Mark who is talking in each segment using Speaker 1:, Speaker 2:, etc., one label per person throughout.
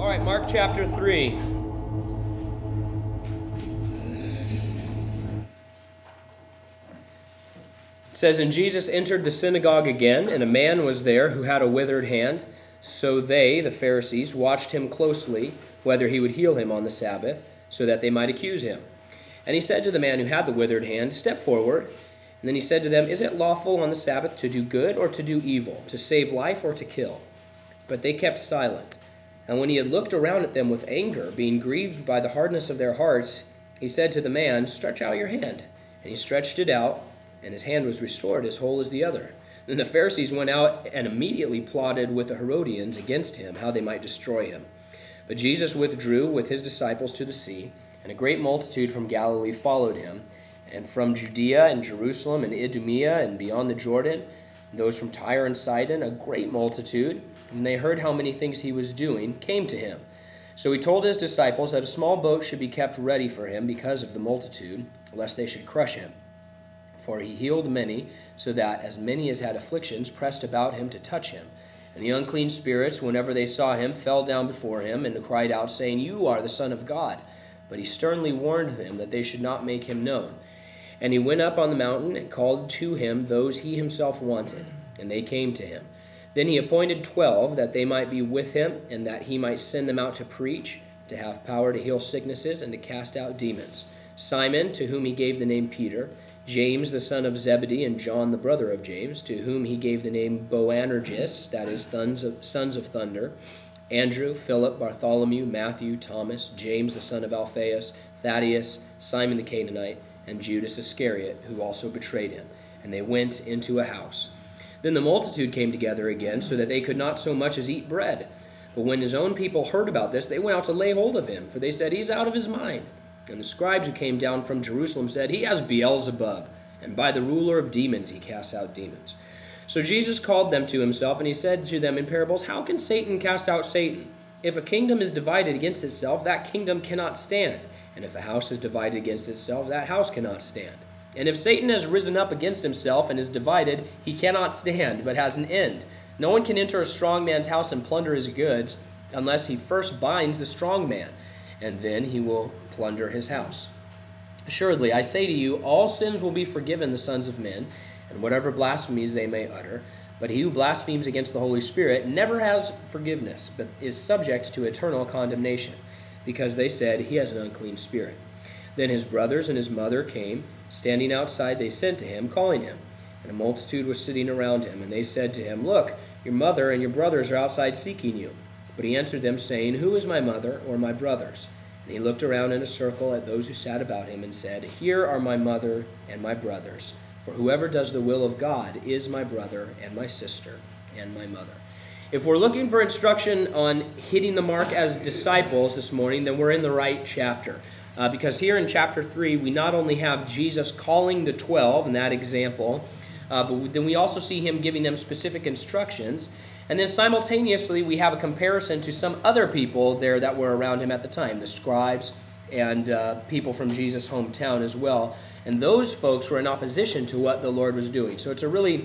Speaker 1: All right, Mark chapter 3. It says, And Jesus entered the synagogue again, and a man was there who had a withered hand. So they, the Pharisees, watched him closely, whether he would heal him on the Sabbath, so that they might accuse him. And he said to the man who had the withered hand, Step forward. And then he said to them, Is it lawful on the Sabbath to do good or to do evil, to save life or to kill? But they kept silent. And when he had looked around at them with anger, being grieved by the hardness of their hearts, he said to the man, Stretch out your hand. And he stretched it out, and his hand was restored as whole as the other. Then the Pharisees went out and immediately plotted with the Herodians against him, how they might destroy him. But Jesus withdrew with his disciples to the sea, and a great multitude from Galilee followed him, and from Judea and Jerusalem and Idumea and beyond the Jordan, those from Tyre and Sidon, a great multitude, and they heard how many things he was doing, came to him. So he told his disciples that a small boat should be kept ready for him because of the multitude, lest they should crush him. For he healed many, so that as many as had afflictions pressed about him to touch him. And the unclean spirits, whenever they saw him, fell down before him and cried out, saying, You are the Son of God. But he sternly warned them that they should not make him known. And he went up on the mountain and called to him those he himself wanted, and they came to him. Then he appointed twelve that they might be with him, and that he might send them out to preach, to have power to heal sicknesses, and to cast out demons. Simon, to whom he gave the name Peter, James the son of Zebedee, and John the brother of James, to whom he gave the name Boanerges, that is, sons of, thunder, Andrew, Philip, Bartholomew, Matthew, Thomas, James the son of Alphaeus, Thaddeus, Simon the Canaanite, and Judas Iscariot, who also betrayed him. And they went into a house. Then the multitude came together again, so that they could not so much as eat bread. But when his own people heard about this, they went out to lay hold of him, for they said, He's out of his mind. And the scribes who came down from Jerusalem said, He has Beelzebub, and by the ruler of demons he casts out demons. So Jesus called them to himself, and he said to them in parables, How can Satan cast out Satan? If a kingdom is divided against itself, that kingdom cannot stand. And if a house is divided against itself, that house cannot stand. And if Satan has risen up against himself and is divided, he cannot stand, but has an end. No one can enter a strong man's house and plunder his goods unless he first binds the strong man, and then he will plunder his house. Assuredly, I say to you, all sins will be forgiven the sons of men, and whatever blasphemies they may utter. But he who blasphemes against the Holy Spirit never has forgiveness, but is subject to eternal condemnation, because they said, He has an unclean spirit. Then his brothers and his mother came. Standing outside, they sent to him, calling him. And a multitude was sitting around him, and they said to him, Look, your mother and your brothers are outside seeking you. But he answered them, saying, Who is my mother or my brothers? And he looked around in a circle at those who sat about him and said, Here are my mother and my brothers. For whoever does the will of God is my brother and my sister and my mother. If we're looking for instruction on hitting the mark as disciples this morning, then we're in the right chapter. Uh, because here in chapter 3, we not only have Jesus calling the 12 in that example, uh, but then we also see him giving them specific instructions. And then simultaneously, we have a comparison to some other people there that were around him at the time the scribes and uh, people from Jesus' hometown as well. And those folks were in opposition to what the Lord was doing. So it's a really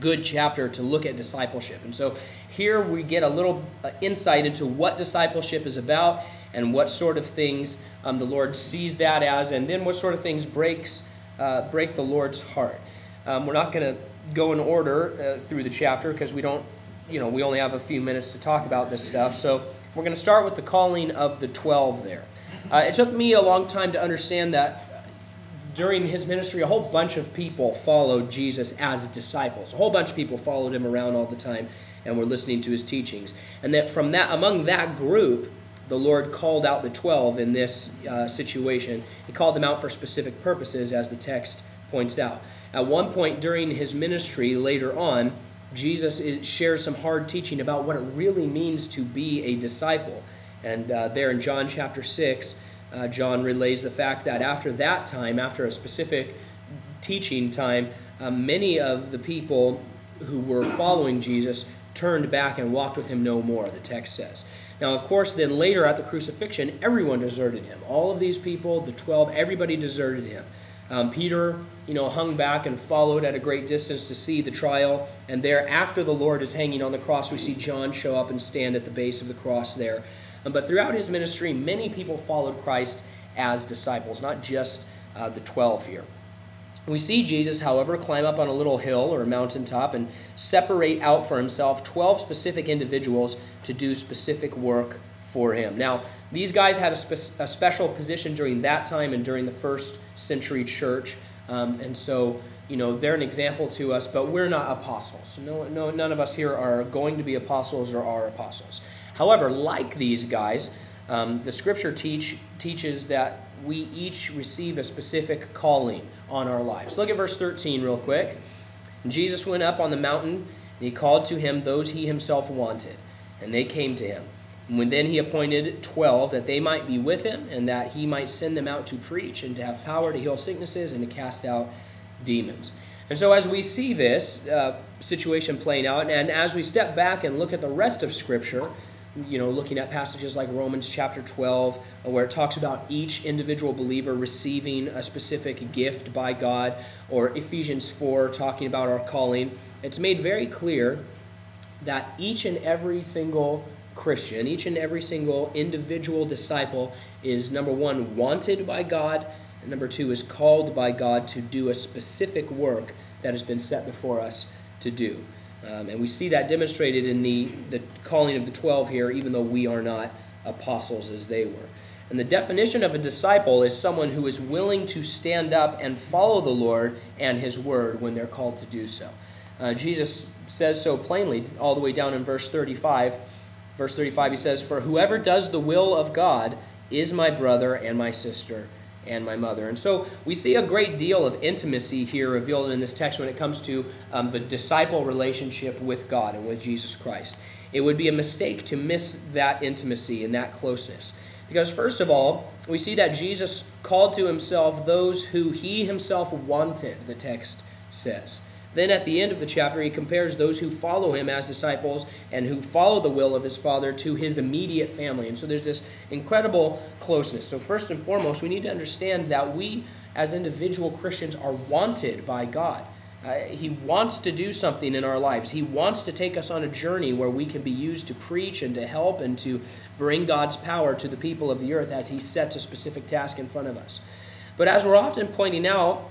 Speaker 1: good chapter to look at discipleship. And so here we get a little uh, insight into what discipleship is about and what sort of things um, the Lord sees that as, and then what sort of things breaks uh, break the Lord's heart. Um, we're not going to go in order uh, through the chapter because we don't, you know, we only have a few minutes to talk about this stuff. So we're going to start with the calling of the twelve. There, uh, it took me a long time to understand that during his ministry, a whole bunch of people followed Jesus as disciples. A whole bunch of people followed him around all the time and were listening to his teachings. And that from that, among that group, the Lord called out the 12 in this uh, situation. He called them out for specific purposes, as the text points out. At one point during his ministry, later on, Jesus shares some hard teaching about what it really means to be a disciple. And uh, there in John chapter 6, uh, John relays the fact that after that time, after a specific teaching time, uh, many of the people who were following Jesus turned back and walked with him no more, the text says. Now, of course, then later at the crucifixion, everyone deserted him. All of these people, the 12, everybody deserted him. Um, Peter you know, hung back and followed at a great distance to see the trial. And there, after the Lord is hanging on the cross, we see John show up and stand at the base of the cross there. But throughout his ministry, many people followed Christ as disciples, not just uh, the 12 here. We see Jesus, however, climb up on a little hill or a mountaintop and separate out for himself 12 specific individuals to do specific work for him. Now, these guys had a, spe- a special position during that time and during the first century church. Um, and so, you know, they're an example to us, but we're not apostles. No, no, none of us here are going to be apostles or are apostles. However, like these guys, um, the scripture teach, teaches that we each receive a specific calling on our lives. Look at verse 13 real quick. Jesus went up on the mountain, and he called to him those he himself wanted, and they came to him. And when then he appointed twelve that they might be with him, and that he might send them out to preach, and to have power to heal sicknesses, and to cast out demons. And so, as we see this uh, situation playing out, and as we step back and look at the rest of Scripture, you know, looking at passages like Romans chapter 12, uh, where it talks about each individual believer receiving a specific gift by God, or Ephesians 4, talking about our calling, it's made very clear that each and every single Christian, each and every single individual disciple is number one, wanted by God, and number two, is called by God to do a specific work that has been set before us to do. Um, and we see that demonstrated in the, the calling of the 12 here, even though we are not apostles as they were. And the definition of a disciple is someone who is willing to stand up and follow the Lord and his word when they're called to do so. Uh, Jesus says so plainly, all the way down in verse 35. Verse 35, he says, For whoever does the will of God is my brother and my sister and my mother. And so we see a great deal of intimacy here revealed in this text when it comes to um, the disciple relationship with God and with Jesus Christ. It would be a mistake to miss that intimacy and that closeness. Because, first of all, we see that Jesus called to himself those who he himself wanted, the text says. Then at the end of the chapter, he compares those who follow him as disciples and who follow the will of his Father to his immediate family. And so there's this incredible closeness. So, first and foremost, we need to understand that we, as individual Christians, are wanted by God. Uh, he wants to do something in our lives. He wants to take us on a journey where we can be used to preach and to help and to bring God's power to the people of the earth as He sets a specific task in front of us. But as we're often pointing out,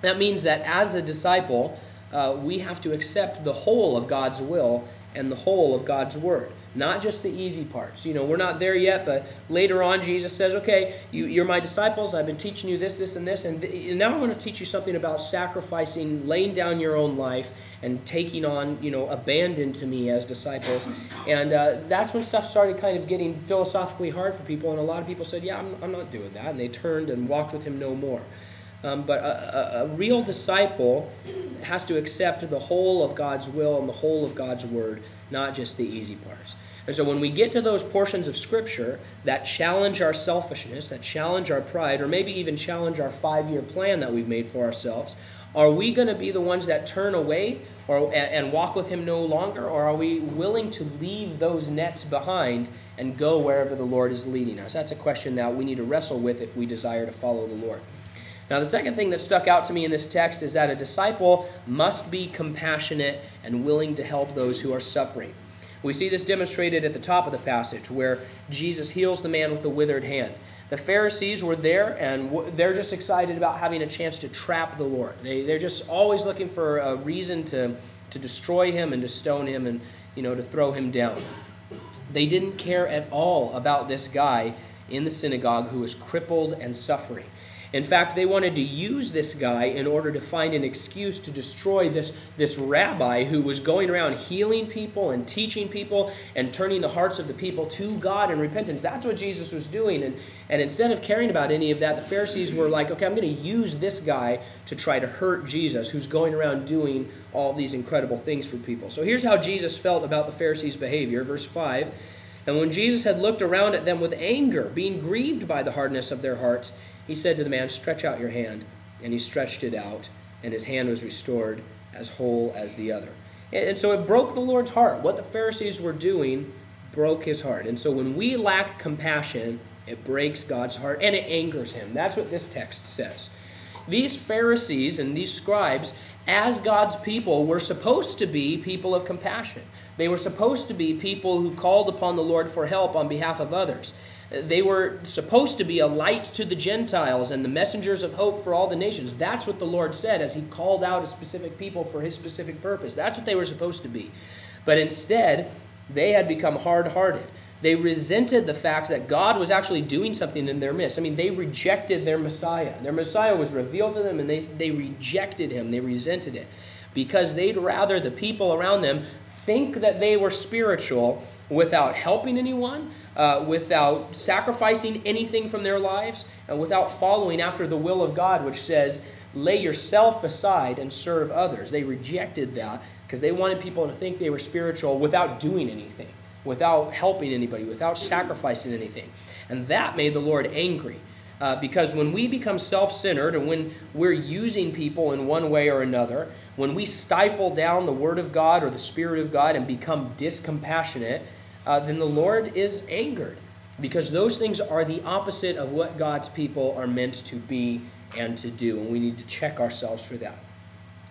Speaker 1: that means that as a disciple, uh, we have to accept the whole of God's will and the whole of God's word, not just the easy parts. You know, we're not there yet, but later on, Jesus says, Okay, you, are my disciples. I've been teaching you this, this, and this, and, th- and now I'm going to teach you something about sacrificing, laying down your own life, and taking on, you know, abandon to me as disciples. And uh, that's when stuff started kind of getting philosophically hard for people, and a lot of people said, Yeah, I'm, I'm not doing that. And they turned and walked with him no more. Um, but a, a, a, real disciple has to accept the whole of God's will and the whole of God's word, not just the easy parts. And so when we get to those portions of Scripture that challenge our selfishness, that challenge our pride, or maybe even challenge our five year plan that we've made for ourselves, are we going to be the ones that turn away or, and walk with Him no longer? Or are we willing to leave those nets behind and go wherever the Lord is leading us? That's a question that we need to wrestle with if we desire to follow the Lord. Now, the second thing that stuck out to me in this text is that a disciple must be compassionate and willing to help those who are suffering. We see this demonstrated at the top of the passage where Jesus heals the man with the withered hand. The Pharisees were there and they're just excited about having a chance to trap the Lord. They, they're just always looking for a reason to, to destroy him and to stone him and you know to throw him down. They didn't care at all about this guy in the synagogue who was crippled and suffering. In fact, they wanted to use this guy in order to find an excuse to destroy this, this rabbi who was going around healing people and teaching people and turning the hearts of the people to God in repentance. That's what Jesus was doing. And, and instead of caring about any of that, the Pharisees were like, okay, I'm going to use this guy to try to hurt Jesus, who's going around doing all these incredible things for people. So here's how Jesus felt about the Pharisees' behavior. Verse 5. And when Jesus had looked around at them with anger, being grieved by the hardness of their hearts, he said to the man, Stretch out your hand. And he stretched it out, and his hand was restored as whole as the other. And so it broke the Lord's heart. What the Pharisees were doing broke his heart. And so when we lack compassion, it breaks God's heart and it angers him. That's what this text says. these Pharisees and these scribes, as God's people, were supposed to be people of compassion. They were supposed to be people who called upon the Lord for help on behalf of others. They were supposed to be a light to the Gentiles and the messengers of hope for all the nations. That's what the Lord said as He called out a specific people for His specific purpose. That's what they were supposed to be. But instead, they had become hard hearted. They resented the fact that God was actually doing something in their midst. I mean, they rejected their Messiah. Their Messiah was revealed to them, and they, they rejected him. They resented it because they'd rather the people around them think that they were spiritual without helping anyone, uh, without sacrificing anything from their lives, and without following after the will of God, which says, lay yourself aside and serve others. They rejected that because they wanted people to think they were spiritual without doing anything, without helping anybody, without sacrificing anything. And that made the Lord angry. Uh, because when we become self centered and when we're using people in one way or another, when we stifle down the Word of God or the Spirit of God and become discompassionate, uh, then the Lord is angered because those things are the opposite of what God's people are meant to be and to do. And we need to check ourselves for that.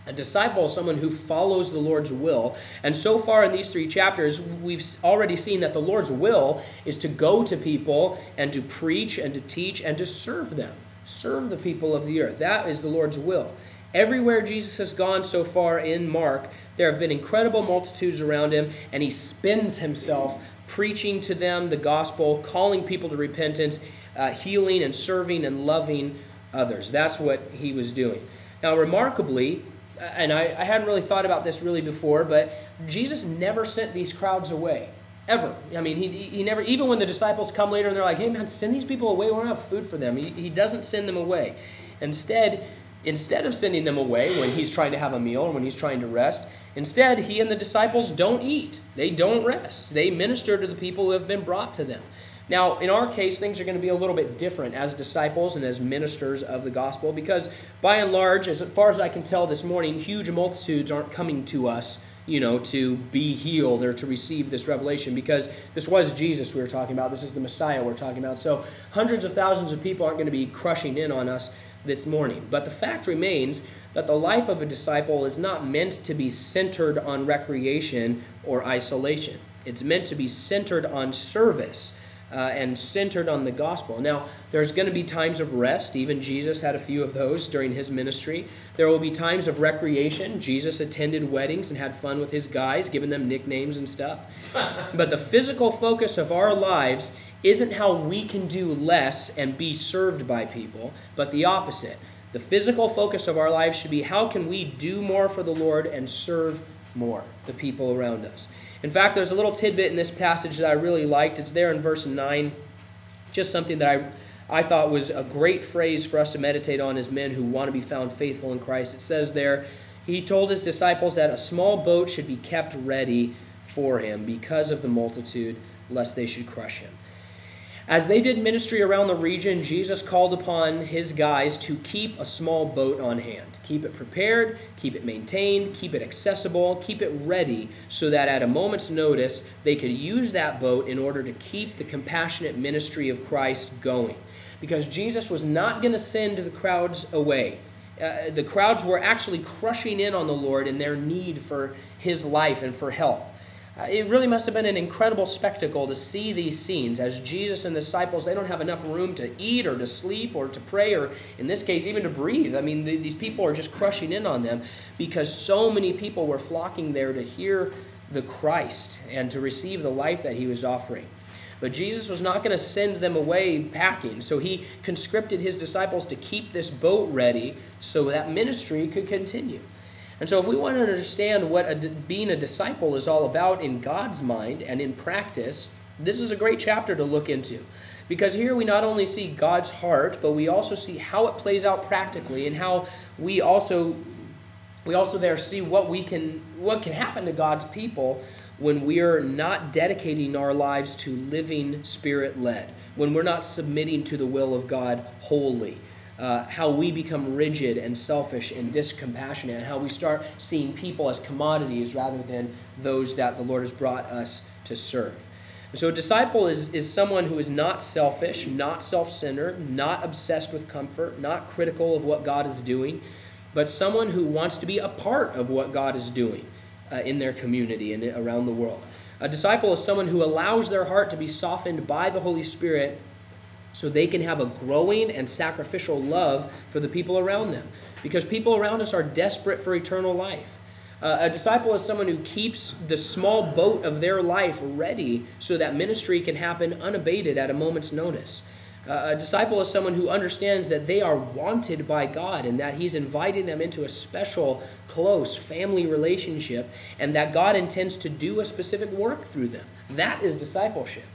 Speaker 1: A disciple is someone who follows the Lord's will. And so far in these three chapters, we've already seen that the Lord's will is to go to people and to preach and to teach and to serve them. Serve the people of the earth. That is the Lord's will. Everywhere Jesus has gone so far in Mark, there have been incredible multitudes around him, and he spends himself preaching to them the gospel, calling people to repentance, uh, healing and serving and loving others. That's what he was doing. Now, remarkably, uh, and I, I hadn't really thought about this really before, but Jesus never sent these crowds away. Ever. I mean, he, he never, even when the disciples come later and they're like, hey man, send these people away. We don't have food for them. He, he doesn't send them away. Instead, instead of sending them away when he's trying to have a meal or when he's trying to rest, instead, he and the disciples don't eat. They don't rest. They minister to the people who have been brought to them. Now, in our case, things are going to be a little bit different as disciples and as ministers of the gospel because, by and large, as far as I can tell this morning, huge multitudes aren't coming to us, you know, to be healed or to receive this revelation because this was Jesus we were talking about. This is the Messiah we're talking about. So, hundreds of thousands of people aren't going to be crushing in on us this morning. But the fact remains that the life of a disciple is not meant to be centered on recreation or isolation. It's meant to be centered on service uh, and centered on the gospel. Now, there's going to be times of rest. Even Jesus had a few of those during his ministry. There will be times of recreation. Jesus attended weddings and had fun with his guys, giving them nicknames and stuff. but the physical focus of our lives isn't how we can do less and be served by people, but the opposite. The physical focus of our lives should be how can we do more for the Lord and serve more the people around us. In fact, there's a little tidbit in this passage that I really liked. It's there in verse 9. Just something that I, I thought was a great phrase for us to meditate on as men who want to be found faithful in Christ. It says there, He told His disciples that a small boat should be kept ready for Him because of the multitude, lest they should crush Him. As they did ministry around the region, Jesus called upon his guys to keep a small boat on hand. Keep it prepared, keep it maintained, keep it accessible, keep it ready so that at a moment's notice they could use that boat in order to keep the compassionate ministry of Christ going. Because Jesus was not going to send the crowds away. Uh, the crowds were actually crushing in on the Lord in their need for his life and for help. Uh, it really must have been an incredible spectacle to see these scenes as Jesus and the disciples, they don't have enough room to eat or to sleep or to pray or, in this case, even to breathe. I mean, the, these people are just crushing in on them because so many people were flocking there to hear the Christ and to receive the life that he was offering. But Jesus was not going to send them away packing, so he conscripted his disciples to keep this boat ready so that ministry could continue. And so, if we want to understand what a, being a disciple is all about in God's mind and in practice, this is a great chapter to look into. Because here we not only see God's heart, but we also see how it plays out practically and how we also we also there see what we can what can happen to God's people when we are not dedicating our lives to living spirit led, when we're not submitting to the will of God wholly uh, how we become rigid and selfish and discompassionate, and how we start seeing people as commodities rather than those that the Lord has brought us to serve. So, a disciple is, is someone who is not selfish, not self centered, not obsessed with comfort, not critical of what God is doing, but someone who wants to be a part of what God is doing uh, in their community and around the world. A disciple is someone who allows their heart to be softened by the Holy Spirit so they can have a growing and sacrificial love for the people around them. Because people around us are desperate for eternal life. Uh, a disciple is someone who keeps the small boat of their life ready so that ministry can happen unabated at a moment's notice. Uh, a disciple is someone who understands that they are wanted by God and that He's inviting them into a special, close family relationship and that God intends to do a specific work through them. That is discipleship.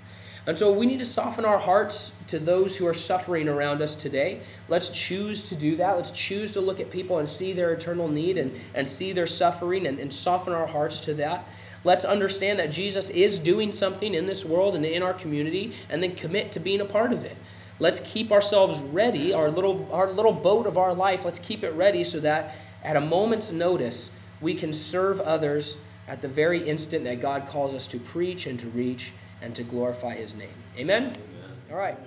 Speaker 1: And so we need to soften our hearts to those who are suffering around us today. Let's choose to do that. Let's choose to look at people and see their eternal need and, and see their suffering and, and soften our hearts to that. Let's understand that Jesus is doing something in this world and in our community and then commit to being a part of it. Let's keep ourselves ready, our little, our little boat of our life, let's keep it ready so that at a moment's notice we can serve others at the very instant that God calls us to preach and to reach and to glorify his name. Amen? Amen. All right.